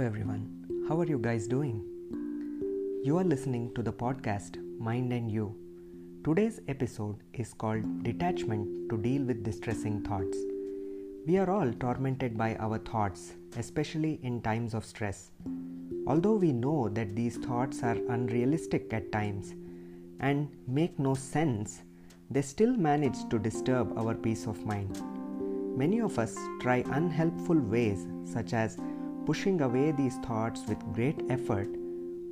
everyone. How are you guys doing? You are listening to the podcast Mind and You. Today's episode is called Detachment to Deal with Distressing Thoughts. We are all tormented by our thoughts, especially in times of stress. Although we know that these thoughts are unrealistic at times and make no sense, they still manage to disturb our peace of mind. Many of us try unhelpful ways, such as pushing away these thoughts with great effort,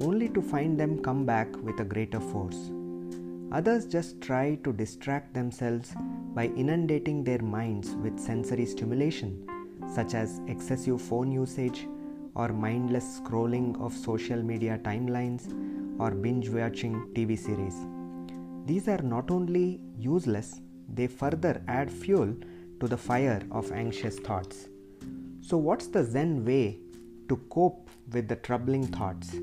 only to find them come back with a greater force. Others just try to distract themselves by inundating their minds with sensory stimulation, such as excessive phone usage or mindless scrolling of social media timelines or binge watching TV series. These are not only useless, they further add fuel to the fire of anxious thoughts. So, what's the Zen way to cope with the troubling thoughts?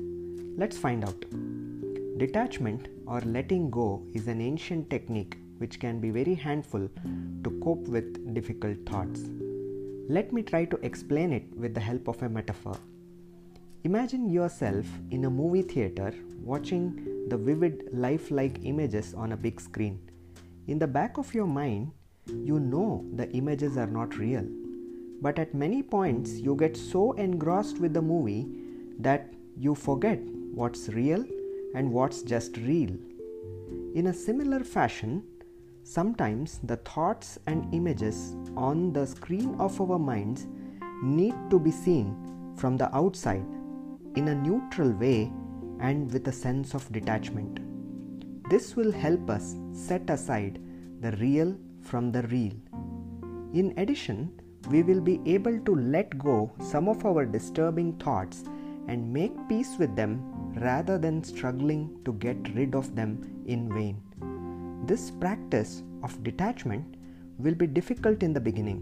Let's find out. Detachment or letting go is an ancient technique which can be very handful to cope with difficult thoughts. Let me try to explain it with the help of a metaphor. Imagine yourself in a movie theater watching the vivid, lifelike images on a big screen. In the back of your mind, you know the images are not real. But at many points, you get so engrossed with the movie that you forget what's real and what's just real. In a similar fashion, sometimes the thoughts and images on the screen of our minds need to be seen from the outside in a neutral way and with a sense of detachment. This will help us set aside the real from the real. In addition, we will be able to let go some of our disturbing thoughts and make peace with them rather than struggling to get rid of them in vain. This practice of detachment will be difficult in the beginning,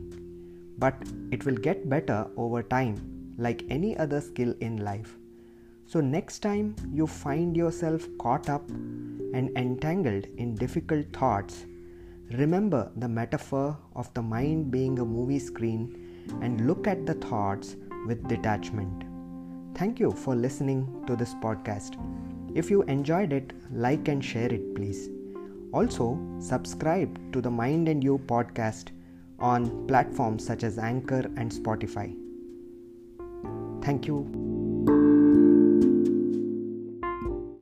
but it will get better over time, like any other skill in life. So, next time you find yourself caught up and entangled in difficult thoughts, Remember the metaphor of the mind being a movie screen and look at the thoughts with detachment. Thank you for listening to this podcast. If you enjoyed it, like and share it, please. Also, subscribe to the Mind and You podcast on platforms such as Anchor and Spotify. Thank you.